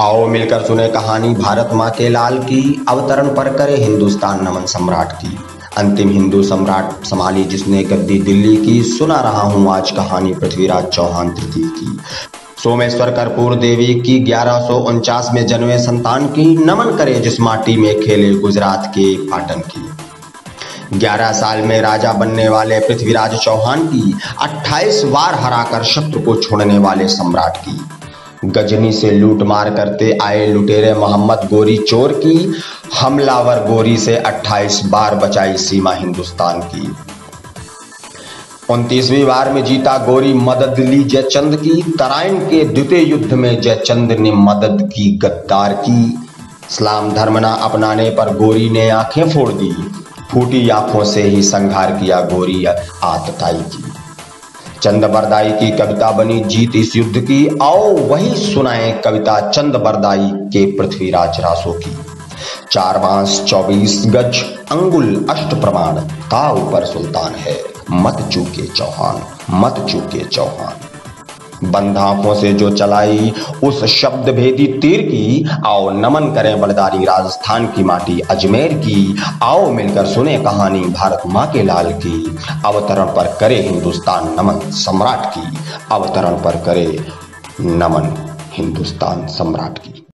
आओ मिलकर सुने कहानी भारत माँ के लाल की। अवतरण पर करे हिंदुस्तान नमन सम्राट की। अंतिम हिंदू सम्राट संभाली जिसने गद्दी दिल्ली की। सुना रहा हूँ आज कहानी पृथ्वीराज चौहान तृतीय की। सोमेश्वर कर्पूर देवी की ग्यारह में जन्मे संतान की। नमन करे जिस माटी में खेले गुजरात के पाटन की। 11 साल में राजा बनने वाले पृथ्वीराज चौहान की। 28 बार हराकर शत्रु को छोड़ने वाले सम्राट की। गजनी से लूट मार करते आए लुटेरे मोहम्मद गोरी चोर की। हमलावर गोरी से 28 बार बचाई सीमा हिंदुस्तान की। उनतीसवीं बार में जीता गोरी मदद ली जयचंद की। तराइन के द्वितीय युद्ध में जयचंद ने मदद की गद्दार की। इस्लाम धर्म ना अपनाने पर गोरी ने आँखें फोड़ दी। फूटी आँखों से ही संघार किया गोरी आतताई की। चंद बरदाई की कविता बनी, जीत इस युद्ध की। आओ वही सुनाए कविता चंद बरदाई के पृथ्वीराज रासो की। चार बाँस, चौबीस गज, अंगुल अष्ट प्रमाण, का ऊपर सुल्तान है? मत चूके चौहान, मत चूके चौहान। बंद से जो चलाई, उस शब्द भेदी तीर की, आओ नमन करें बलदारी राजस्थान की माटी अजमेर की, आओ मिलकर सुने कहानी भारत माँ के लाल की। अवतरण पर करे हिंदुस्तान नमन सम्राट की। अवतरण पर करे नमन हिंदुस्तान सम्राट की।